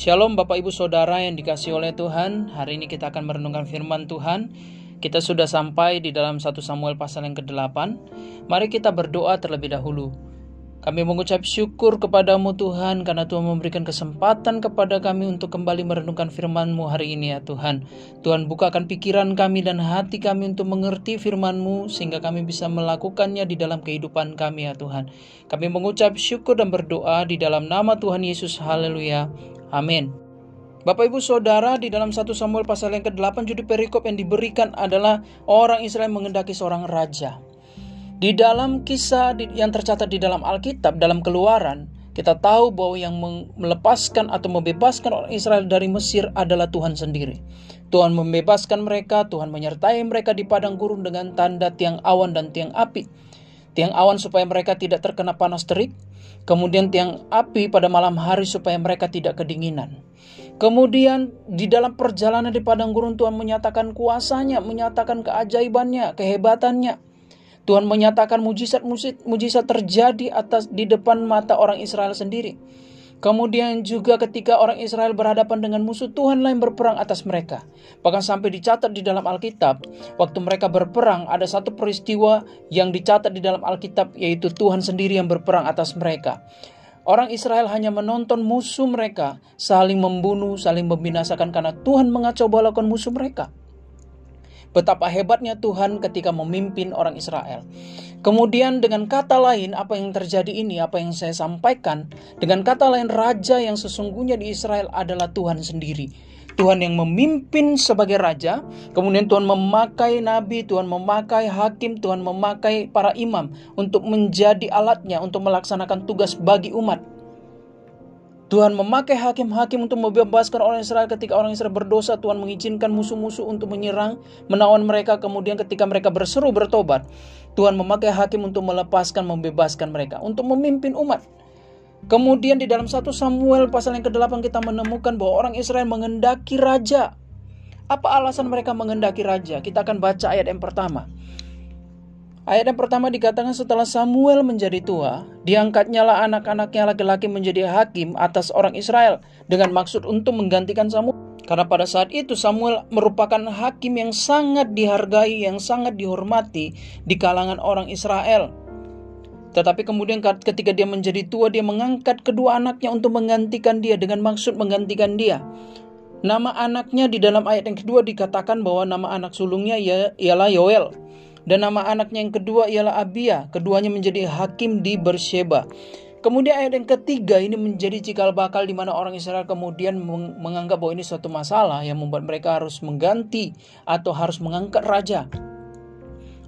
Shalom Bapak Ibu Saudara yang dikasih oleh Tuhan Hari ini kita akan merenungkan firman Tuhan Kita sudah sampai di dalam 1 Samuel pasal yang ke-8 Mari kita berdoa terlebih dahulu kami mengucap syukur kepadamu Tuhan karena Tuhan memberikan kesempatan kepada kami untuk kembali merenungkan firman-Mu hari ini ya Tuhan. Tuhan bukakan pikiran kami dan hati kami untuk mengerti firman-Mu sehingga kami bisa melakukannya di dalam kehidupan kami ya Tuhan. Kami mengucap syukur dan berdoa di dalam nama Tuhan Yesus. Haleluya. Amin. Bapak Ibu Saudara di dalam 1 Samuel pasal yang ke-8 judul perikop yang diberikan adalah orang Israel mengendaki seorang raja. Di dalam kisah yang tercatat di dalam Alkitab, dalam keluaran, kita tahu bahwa yang melepaskan atau membebaskan orang Israel dari Mesir adalah Tuhan sendiri. Tuhan membebaskan mereka, Tuhan menyertai mereka di padang gurun dengan tanda tiang awan dan tiang api. Tiang awan supaya mereka tidak terkena panas terik, kemudian tiang api pada malam hari supaya mereka tidak kedinginan. Kemudian di dalam perjalanan di padang gurun Tuhan menyatakan kuasanya, menyatakan keajaibannya, kehebatannya. Tuhan menyatakan mujizat-mujizat terjadi atas di depan mata orang Israel sendiri. Kemudian juga ketika orang Israel berhadapan dengan musuh, Tuhan lain berperang atas mereka. Bahkan sampai dicatat di dalam Alkitab, waktu mereka berperang ada satu peristiwa yang dicatat di dalam Alkitab yaitu Tuhan sendiri yang berperang atas mereka. Orang Israel hanya menonton musuh mereka saling membunuh, saling membinasakan karena Tuhan mengacau balakan musuh mereka. Betapa hebatnya Tuhan ketika memimpin orang Israel. Kemudian dengan kata lain apa yang terjadi ini, apa yang saya sampaikan, dengan kata lain raja yang sesungguhnya di Israel adalah Tuhan sendiri. Tuhan yang memimpin sebagai raja, kemudian Tuhan memakai nabi, Tuhan memakai hakim, Tuhan memakai para imam untuk menjadi alatnya untuk melaksanakan tugas bagi umat. Tuhan memakai hakim-hakim untuk membebaskan orang Israel ketika orang Israel berdosa. Tuhan mengizinkan musuh-musuh untuk menyerang, menawan mereka. Kemudian ketika mereka berseru bertobat, Tuhan memakai hakim untuk melepaskan, membebaskan mereka. Untuk memimpin umat. Kemudian di dalam 1 Samuel pasal yang ke-8 kita menemukan bahwa orang Israel mengendaki raja. Apa alasan mereka mengendaki raja? Kita akan baca ayat yang pertama. Ayat yang pertama dikatakan setelah Samuel menjadi tua, diangkatnya lah anak-anaknya laki-laki menjadi hakim atas orang Israel dengan maksud untuk menggantikan Samuel. Karena pada saat itu Samuel merupakan hakim yang sangat dihargai, yang sangat dihormati di kalangan orang Israel. Tetapi kemudian ketika dia menjadi tua, dia mengangkat kedua anaknya untuk menggantikan dia dengan maksud menggantikan dia. Nama anaknya di dalam ayat yang kedua dikatakan bahwa nama anak sulungnya ialah Yoel. Dan nama anaknya yang kedua ialah Abia. Keduanya menjadi hakim di Bersheba. Kemudian ayat yang ketiga ini menjadi cikal bakal di mana orang Israel kemudian menganggap bahwa ini suatu masalah yang membuat mereka harus mengganti atau harus mengangkat raja.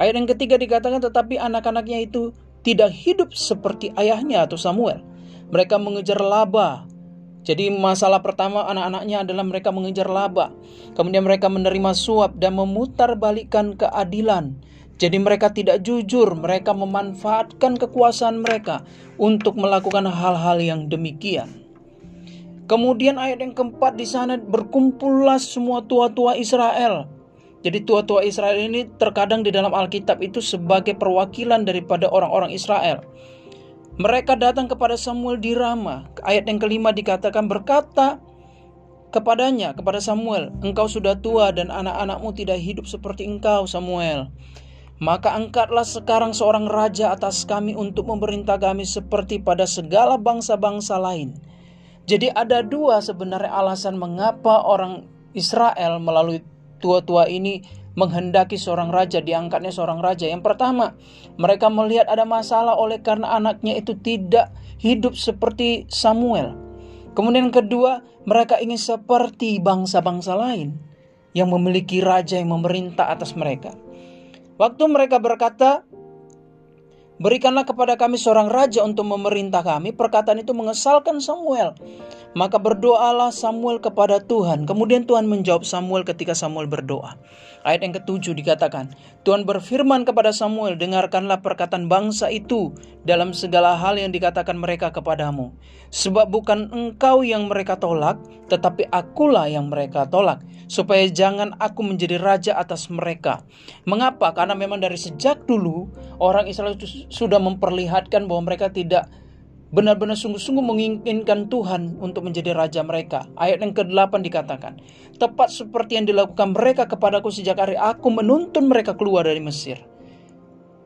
Ayat yang ketiga dikatakan tetapi anak-anaknya itu tidak hidup seperti ayahnya atau Samuel. Mereka mengejar laba. Jadi masalah pertama anak-anaknya adalah mereka mengejar laba. Kemudian mereka menerima suap dan memutarbalikkan keadilan. Jadi mereka tidak jujur, mereka memanfaatkan kekuasaan mereka untuk melakukan hal-hal yang demikian. Kemudian ayat yang keempat di sana berkumpullah semua tua-tua Israel. Jadi tua-tua Israel ini terkadang di dalam Alkitab itu sebagai perwakilan daripada orang-orang Israel. Mereka datang kepada Samuel di Rama. Ayat yang kelima dikatakan berkata kepadanya, kepada Samuel, engkau sudah tua dan anak-anakmu tidak hidup seperti engkau Samuel. Maka angkatlah sekarang seorang raja atas kami untuk memerintah kami seperti pada segala bangsa-bangsa lain. Jadi ada dua sebenarnya alasan mengapa orang Israel melalui tua-tua ini menghendaki seorang raja, diangkatnya seorang raja. Yang pertama, mereka melihat ada masalah oleh karena anaknya itu tidak hidup seperti Samuel. Kemudian kedua, mereka ingin seperti bangsa-bangsa lain yang memiliki raja yang memerintah atas mereka. Waktu mereka berkata, Berikanlah kepada kami seorang raja untuk memerintah kami. Perkataan itu mengesalkan Samuel. Maka berdoalah Samuel kepada Tuhan. Kemudian Tuhan menjawab Samuel ketika Samuel berdoa. Ayat yang ketujuh dikatakan, Tuhan berfirman kepada Samuel, dengarkanlah perkataan bangsa itu dalam segala hal yang dikatakan mereka kepadamu. Sebab bukan engkau yang mereka tolak, tetapi akulah yang mereka tolak. Supaya jangan aku menjadi raja atas mereka. Mengapa? Karena memang dari sejak dulu orang Israel sudah memperlihatkan bahwa mereka tidak benar-benar sungguh-sungguh menginginkan Tuhan untuk menjadi raja mereka. Ayat yang ke-8 dikatakan, tepat seperti yang dilakukan mereka kepadaku sejak hari aku menuntun mereka keluar dari Mesir.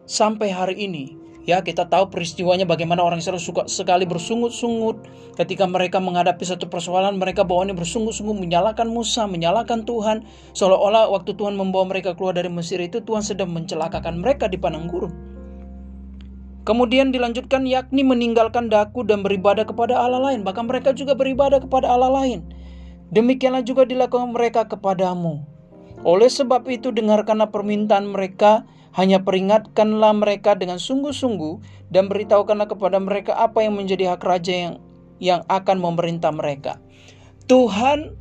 Sampai hari ini, ya kita tahu peristiwanya bagaimana orang Israel suka sekali bersungut-sungut ketika mereka menghadapi satu persoalan mereka bawaannya bersungut-sungut menyalahkan Musa, menyalahkan Tuhan seolah-olah waktu Tuhan membawa mereka keluar dari Mesir itu Tuhan sedang mencelakakan mereka di padang gurun. Kemudian dilanjutkan yakni meninggalkan daku dan beribadah kepada Allah lain. Bahkan mereka juga beribadah kepada Allah lain. Demikianlah juga dilakukan mereka kepadamu. Oleh sebab itu dengarkanlah permintaan mereka, hanya peringatkanlah mereka dengan sungguh-sungguh dan beritahukanlah kepada mereka apa yang menjadi hak raja yang yang akan memerintah mereka. Tuhan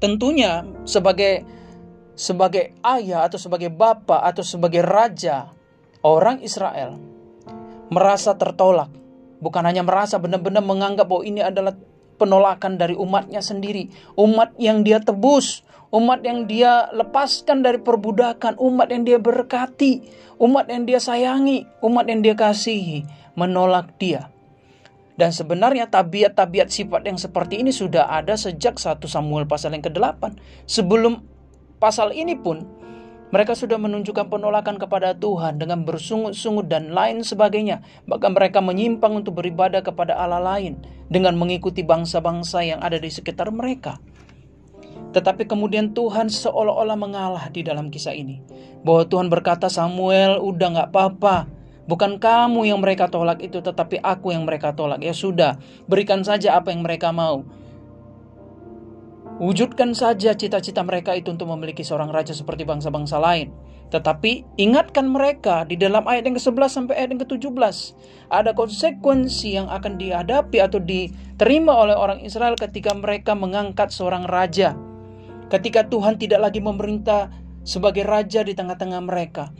tentunya sebagai sebagai ayah atau sebagai bapak atau sebagai raja orang Israel merasa tertolak. Bukan hanya merasa benar-benar menganggap bahwa ini adalah penolakan dari umatnya sendiri. Umat yang dia tebus, umat yang dia lepaskan dari perbudakan, umat yang dia berkati, umat yang dia sayangi, umat yang dia kasihi, menolak dia. Dan sebenarnya tabiat-tabiat sifat yang seperti ini sudah ada sejak 1 Samuel pasal yang ke-8. Sebelum pasal ini pun mereka sudah menunjukkan penolakan kepada Tuhan dengan bersungut-sungut dan lain sebagainya. Bahkan mereka menyimpang untuk beribadah kepada Allah lain dengan mengikuti bangsa-bangsa yang ada di sekitar mereka. Tetapi kemudian Tuhan seolah-olah mengalah di dalam kisah ini. Bahwa Tuhan berkata Samuel udah gak apa-apa. Bukan kamu yang mereka tolak itu tetapi aku yang mereka tolak. Ya sudah berikan saja apa yang mereka mau. Wujudkan saja cita-cita mereka itu untuk memiliki seorang raja seperti bangsa-bangsa lain. Tetapi ingatkan mereka di dalam ayat yang ke-11 sampai ayat yang ke-17 ada konsekuensi yang akan dihadapi atau diterima oleh orang Israel ketika mereka mengangkat seorang raja. Ketika Tuhan tidak lagi memerintah sebagai raja di tengah-tengah mereka.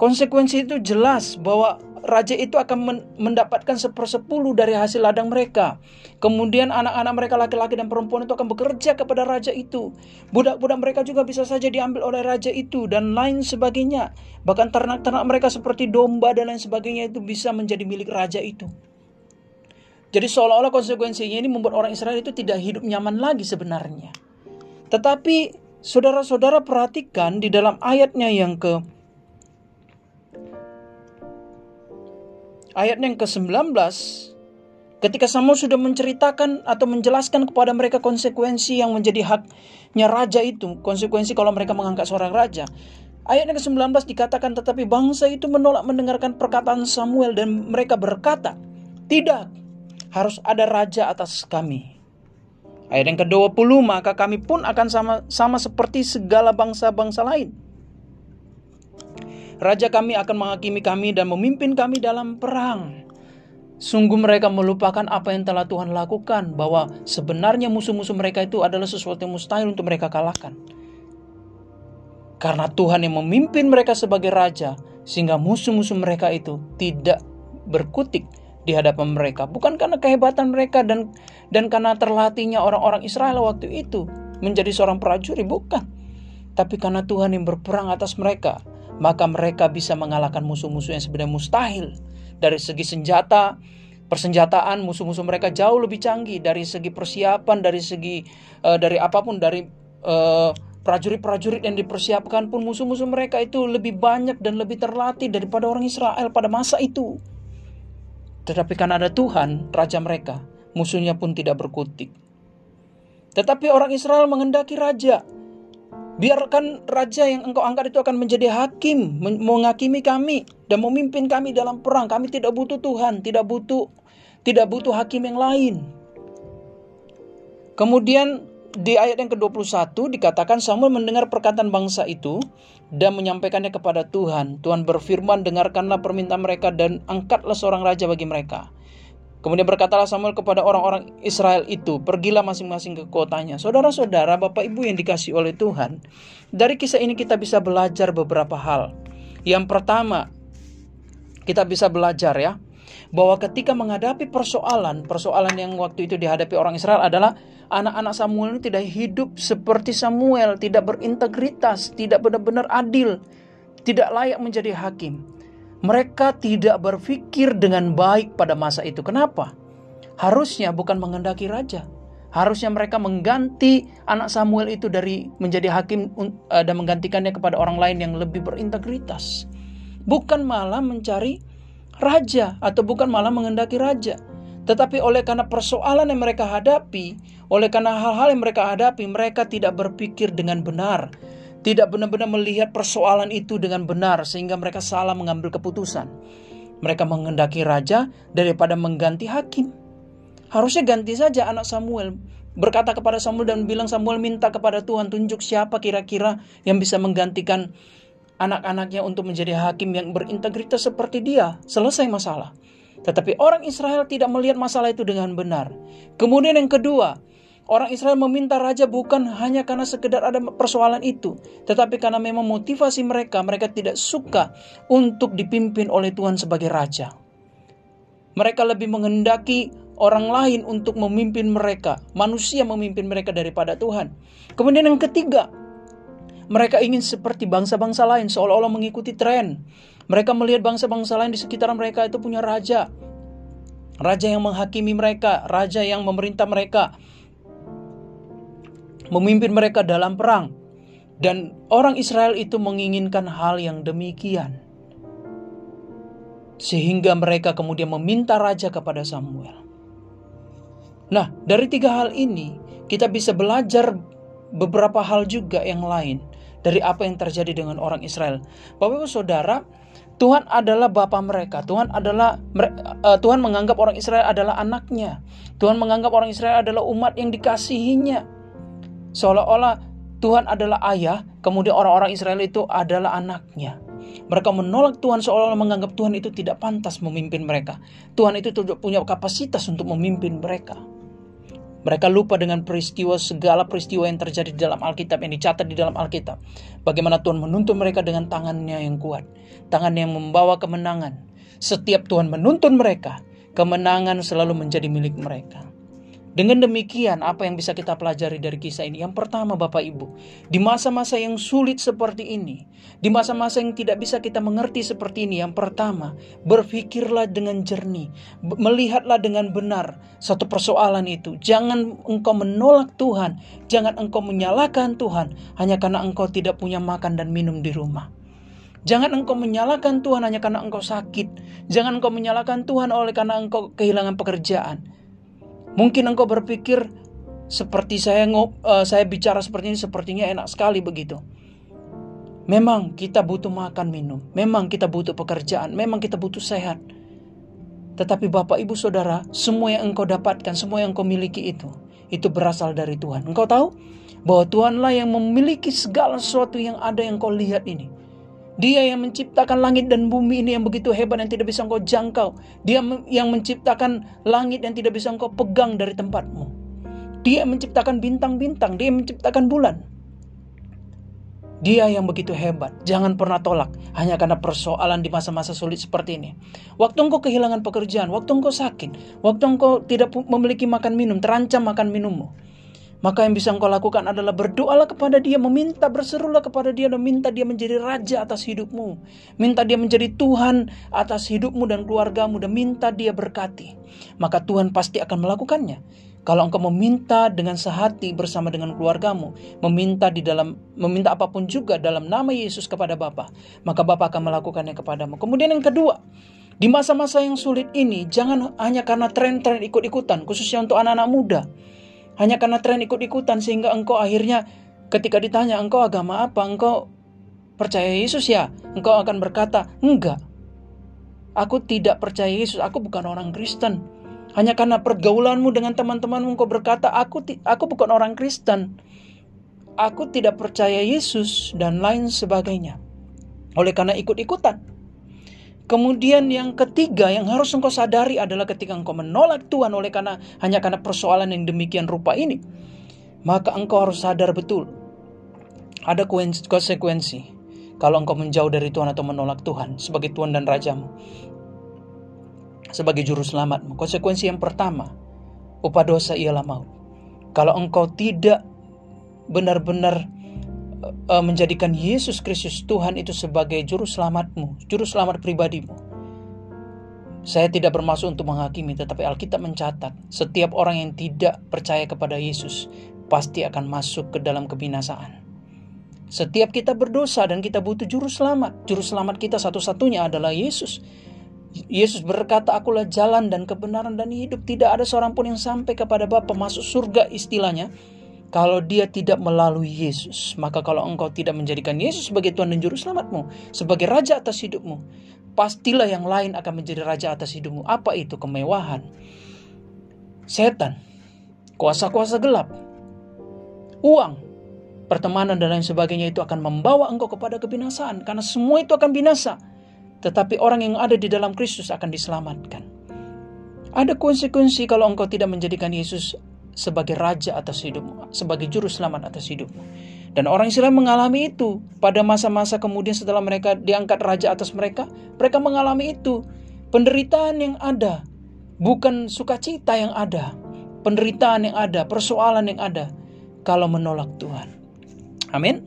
Konsekuensi itu jelas bahwa raja itu akan mendapatkan sepersepuluh dari hasil ladang mereka. Kemudian anak-anak mereka laki-laki dan perempuan itu akan bekerja kepada raja itu. Budak-budak mereka juga bisa saja diambil oleh raja itu dan lain sebagainya. Bahkan ternak-ternak mereka seperti domba dan lain sebagainya itu bisa menjadi milik raja itu. Jadi seolah-olah konsekuensinya ini membuat orang Israel itu tidak hidup nyaman lagi sebenarnya. Tetapi saudara-saudara perhatikan di dalam ayatnya yang ke ayat yang ke-19 ketika Samuel sudah menceritakan atau menjelaskan kepada mereka konsekuensi yang menjadi haknya raja itu, konsekuensi kalau mereka mengangkat seorang raja. Ayat yang ke-19 dikatakan tetapi bangsa itu menolak mendengarkan perkataan Samuel dan mereka berkata, "Tidak, harus ada raja atas kami." Ayat yang ke-20, maka kami pun akan sama sama seperti segala bangsa-bangsa lain. Raja kami akan menghakimi kami dan memimpin kami dalam perang. Sungguh mereka melupakan apa yang telah Tuhan lakukan bahwa sebenarnya musuh-musuh mereka itu adalah sesuatu yang mustahil untuk mereka kalahkan. Karena Tuhan yang memimpin mereka sebagai raja sehingga musuh-musuh mereka itu tidak berkutik di hadapan mereka bukan karena kehebatan mereka dan dan karena terlatihnya orang-orang Israel waktu itu menjadi seorang prajurit bukan tapi karena Tuhan yang berperang atas mereka maka mereka bisa mengalahkan musuh-musuh yang sebenarnya mustahil. Dari segi senjata, persenjataan musuh-musuh mereka jauh lebih canggih dari segi persiapan, dari segi uh, dari apa pun dari eh, prajurit-prajurit yang dipersiapkan pun musuh-musuh mereka itu lebih banyak dan lebih terlatih daripada orang Israel pada masa itu. Tetapi karena ada Tuhan, raja mereka, musuhnya pun tidak berkutik. Tetapi orang Israel mengendaki raja, Biarkan raja yang engkau angkat itu akan menjadi hakim, menghakimi kami dan memimpin kami dalam perang. Kami tidak butuh Tuhan, tidak butuh tidak butuh hakim yang lain. Kemudian di ayat yang ke-21 dikatakan Samuel mendengar perkataan bangsa itu dan menyampaikannya kepada Tuhan. Tuhan berfirman, "Dengarkanlah permintaan mereka dan angkatlah seorang raja bagi mereka." Kemudian berkatalah Samuel kepada orang-orang Israel itu, pergilah masing-masing ke kotanya. Saudara-saudara, Bapak Ibu yang dikasih oleh Tuhan, dari kisah ini kita bisa belajar beberapa hal. Yang pertama, kita bisa belajar ya, bahwa ketika menghadapi persoalan, persoalan yang waktu itu dihadapi orang Israel adalah anak-anak Samuel ini tidak hidup seperti Samuel, tidak berintegritas, tidak benar-benar adil, tidak layak menjadi hakim mereka tidak berpikir dengan baik pada masa itu. Kenapa? harusnya bukan mengendaki raja. Harusnya mereka mengganti anak Samuel itu dari menjadi hakim eh, dan menggantikannya kepada orang lain yang lebih berintegritas. Bukan malah mencari raja atau bukan malah mengendaki raja. Tetapi oleh karena persoalan yang mereka hadapi, oleh karena hal-hal yang mereka hadapi, mereka tidak berpikir dengan benar tidak benar-benar melihat persoalan itu dengan benar sehingga mereka salah mengambil keputusan. Mereka mengendaki raja daripada mengganti hakim. Harusnya ganti saja anak Samuel. Berkata kepada Samuel dan bilang Samuel minta kepada Tuhan tunjuk siapa kira-kira yang bisa menggantikan anak-anaknya untuk menjadi hakim yang berintegritas seperti dia. Selesai masalah. Tetapi orang Israel tidak melihat masalah itu dengan benar. Kemudian yang kedua, Orang Israel meminta raja bukan hanya karena sekedar ada persoalan itu, tetapi karena memang motivasi mereka, mereka tidak suka untuk dipimpin oleh Tuhan sebagai raja. Mereka lebih mengendaki orang lain untuk memimpin mereka, manusia memimpin mereka daripada Tuhan. Kemudian yang ketiga, mereka ingin seperti bangsa-bangsa lain seolah-olah mengikuti tren. Mereka melihat bangsa-bangsa lain di sekitar mereka itu punya raja. Raja yang menghakimi mereka, raja yang memerintah mereka, memimpin mereka dalam perang. Dan orang Israel itu menginginkan hal yang demikian. Sehingga mereka kemudian meminta raja kepada Samuel. Nah, dari tiga hal ini kita bisa belajar beberapa hal juga yang lain dari apa yang terjadi dengan orang Israel. Bapak Ibu Saudara, Tuhan adalah bapa mereka. Tuhan adalah uh, Tuhan menganggap orang Israel adalah anaknya. Tuhan menganggap orang Israel adalah umat yang dikasihinya. Seolah-olah Tuhan adalah ayah, kemudian orang-orang Israel itu adalah anaknya. Mereka menolak Tuhan seolah-olah menganggap Tuhan itu tidak pantas memimpin mereka. Tuhan itu tidak punya kapasitas untuk memimpin mereka. Mereka lupa dengan peristiwa segala peristiwa yang terjadi di dalam Alkitab yang dicatat di dalam Alkitab. Bagaimana Tuhan menuntun mereka dengan tangannya yang kuat, tangan yang membawa kemenangan. Setiap Tuhan menuntun mereka, kemenangan selalu menjadi milik mereka. Dengan demikian, apa yang bisa kita pelajari dari kisah ini? Yang pertama, Bapak Ibu, di masa-masa yang sulit seperti ini, di masa-masa yang tidak bisa kita mengerti seperti ini, yang pertama, berpikirlah dengan jernih, melihatlah dengan benar satu persoalan itu. Jangan engkau menolak Tuhan, jangan engkau menyalahkan Tuhan hanya karena engkau tidak punya makan dan minum di rumah. Jangan engkau menyalahkan Tuhan hanya karena engkau sakit. Jangan engkau menyalahkan Tuhan oleh karena engkau kehilangan pekerjaan. Mungkin engkau berpikir seperti saya ngop, uh, saya bicara seperti ini sepertinya enak sekali begitu. Memang kita butuh makan minum, memang kita butuh pekerjaan, memang kita butuh sehat. Tetapi Bapak Ibu Saudara, semua yang engkau dapatkan, semua yang engkau miliki itu, itu berasal dari Tuhan. Engkau tahu bahwa Tuhanlah yang memiliki segala sesuatu yang ada yang kau lihat ini. Dia yang menciptakan langit dan bumi ini yang begitu hebat yang tidak bisa engkau jangkau. Dia yang menciptakan langit yang tidak bisa engkau pegang dari tempatmu. Dia menciptakan bintang-bintang, dia menciptakan bulan. Dia yang begitu hebat, jangan pernah tolak hanya karena persoalan di masa-masa sulit seperti ini. Waktu engkau kehilangan pekerjaan, waktu engkau sakit, waktu engkau tidak memiliki makan minum, terancam makan minummu. Maka yang bisa engkau lakukan adalah berdoalah kepada dia, meminta, berserulah kepada dia dan minta dia menjadi raja atas hidupmu. Minta dia menjadi Tuhan atas hidupmu dan keluargamu dan minta dia berkati. Maka Tuhan pasti akan melakukannya. Kalau engkau meminta dengan sehati bersama dengan keluargamu, meminta di dalam meminta apa pun juga dalam nama Yesus kepada Bapa, maka Bapa akan melakukannya kepadamu. Kemudian yang kedua, di masa-masa yang sulit ini, jangan hanya karena tren-tren ikut-ikutan, khususnya untuk anak-anak muda. Hanya karena tren ikut-ikutan sehingga engkau akhirnya ketika ditanya engkau agama apa, engkau percaya Yesus ya? Engkau akan berkata, enggak. Aku tidak percaya Yesus, aku bukan orang Kristen. Hanya karena pergaulanmu dengan teman-temanmu engkau berkata, aku aku bukan orang Kristen. Aku tidak percaya Yesus dan lain sebagainya. Oleh karena ikut-ikutan. Kemudian yang ketiga yang harus engkau sadari adalah ketika engkau menolak Tuhan oleh karena hanya karena persoalan yang demikian rupa ini, maka engkau harus sadar betul ada konsekuensi kalau engkau menjauh dari Tuhan atau menolak Tuhan sebagai Tuhan dan Rajamu, sebagai juru selamatmu. Konsekuensi yang pertama, upah dosa ialah maut. Kalau engkau tidak benar-benar uh, menjadikan Yesus Kristus Tuhan itu sebagai juru selamatmu, juru selamat pribadimu, Saya tidak bermaksud untuk menghakimi, tetapi Alkitab mencatat setiap orang yang tidak percaya kepada Yesus pasti akan masuk ke dalam kebinasaan. Setiap kita berdosa dan kita butuh juru selamat. Juru selamat kita satu-satunya adalah Yesus. Yesus berkata, "Akulah jalan dan kebenaran dan hidup. Tidak ada seorang pun yang sampai kepada Bapa masuk surga istilahnya kalau dia tidak melalui Yesus. Maka kalau engkau tidak menjadikan Yesus sebagai Tuhan dan juru selamatmu, sebagai raja atas hidupmu, pastilah yang lain akan menjadi raja atas hidupmu. Apa itu kemewahan? Setan, kuasa-kuasa gelap, uang, pertemanan dan lain sebagainya itu akan membawa engkau kepada kebinasaan karena semua itu akan binasa. Tetapi orang yang ada di dalam Kristus akan diselamatkan. Ada konsekuensi kalau engkau tidak menjadikan Yesus sebagai raja atas hidupmu, sebagai juru selamat atas hidupmu. Dan orang Israel mengalami itu pada masa-masa kemudian setelah mereka diangkat raja atas mereka, mereka mengalami itu. Penderitaan yang ada, bukan sukacita yang ada, penderitaan yang ada, persoalan yang ada kalau menolak Tuhan. Amin.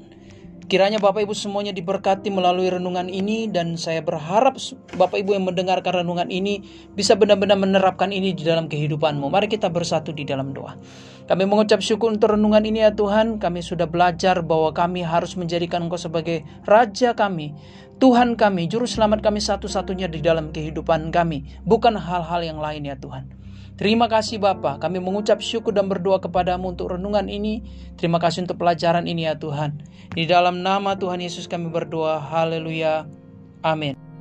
Kiranya Bapak Ibu semuanya diberkati melalui renungan ini dan saya berharap Bapak Ibu yang mendengarkan renungan ini bisa benar-benar menerapkan ini di dalam kehidupanmu. Mari kita bersatu di dalam doa. Kami mengucap syukur untuk renungan ini ya Tuhan. Kami sudah belajar bahwa kami harus menjadikan Engkau sebagai Raja kami. Tuhan kami, Juru Selamat kami satu-satunya di dalam kehidupan kami. Bukan hal-hal yang lain ya Tuhan. Terima kasih Bapa, kami mengucap syukur dan berdoa kepadamu untuk renungan ini. Terima kasih untuk pelajaran ini ya Tuhan. Di dalam nama Tuhan Yesus kami berdoa. Haleluya. Amin.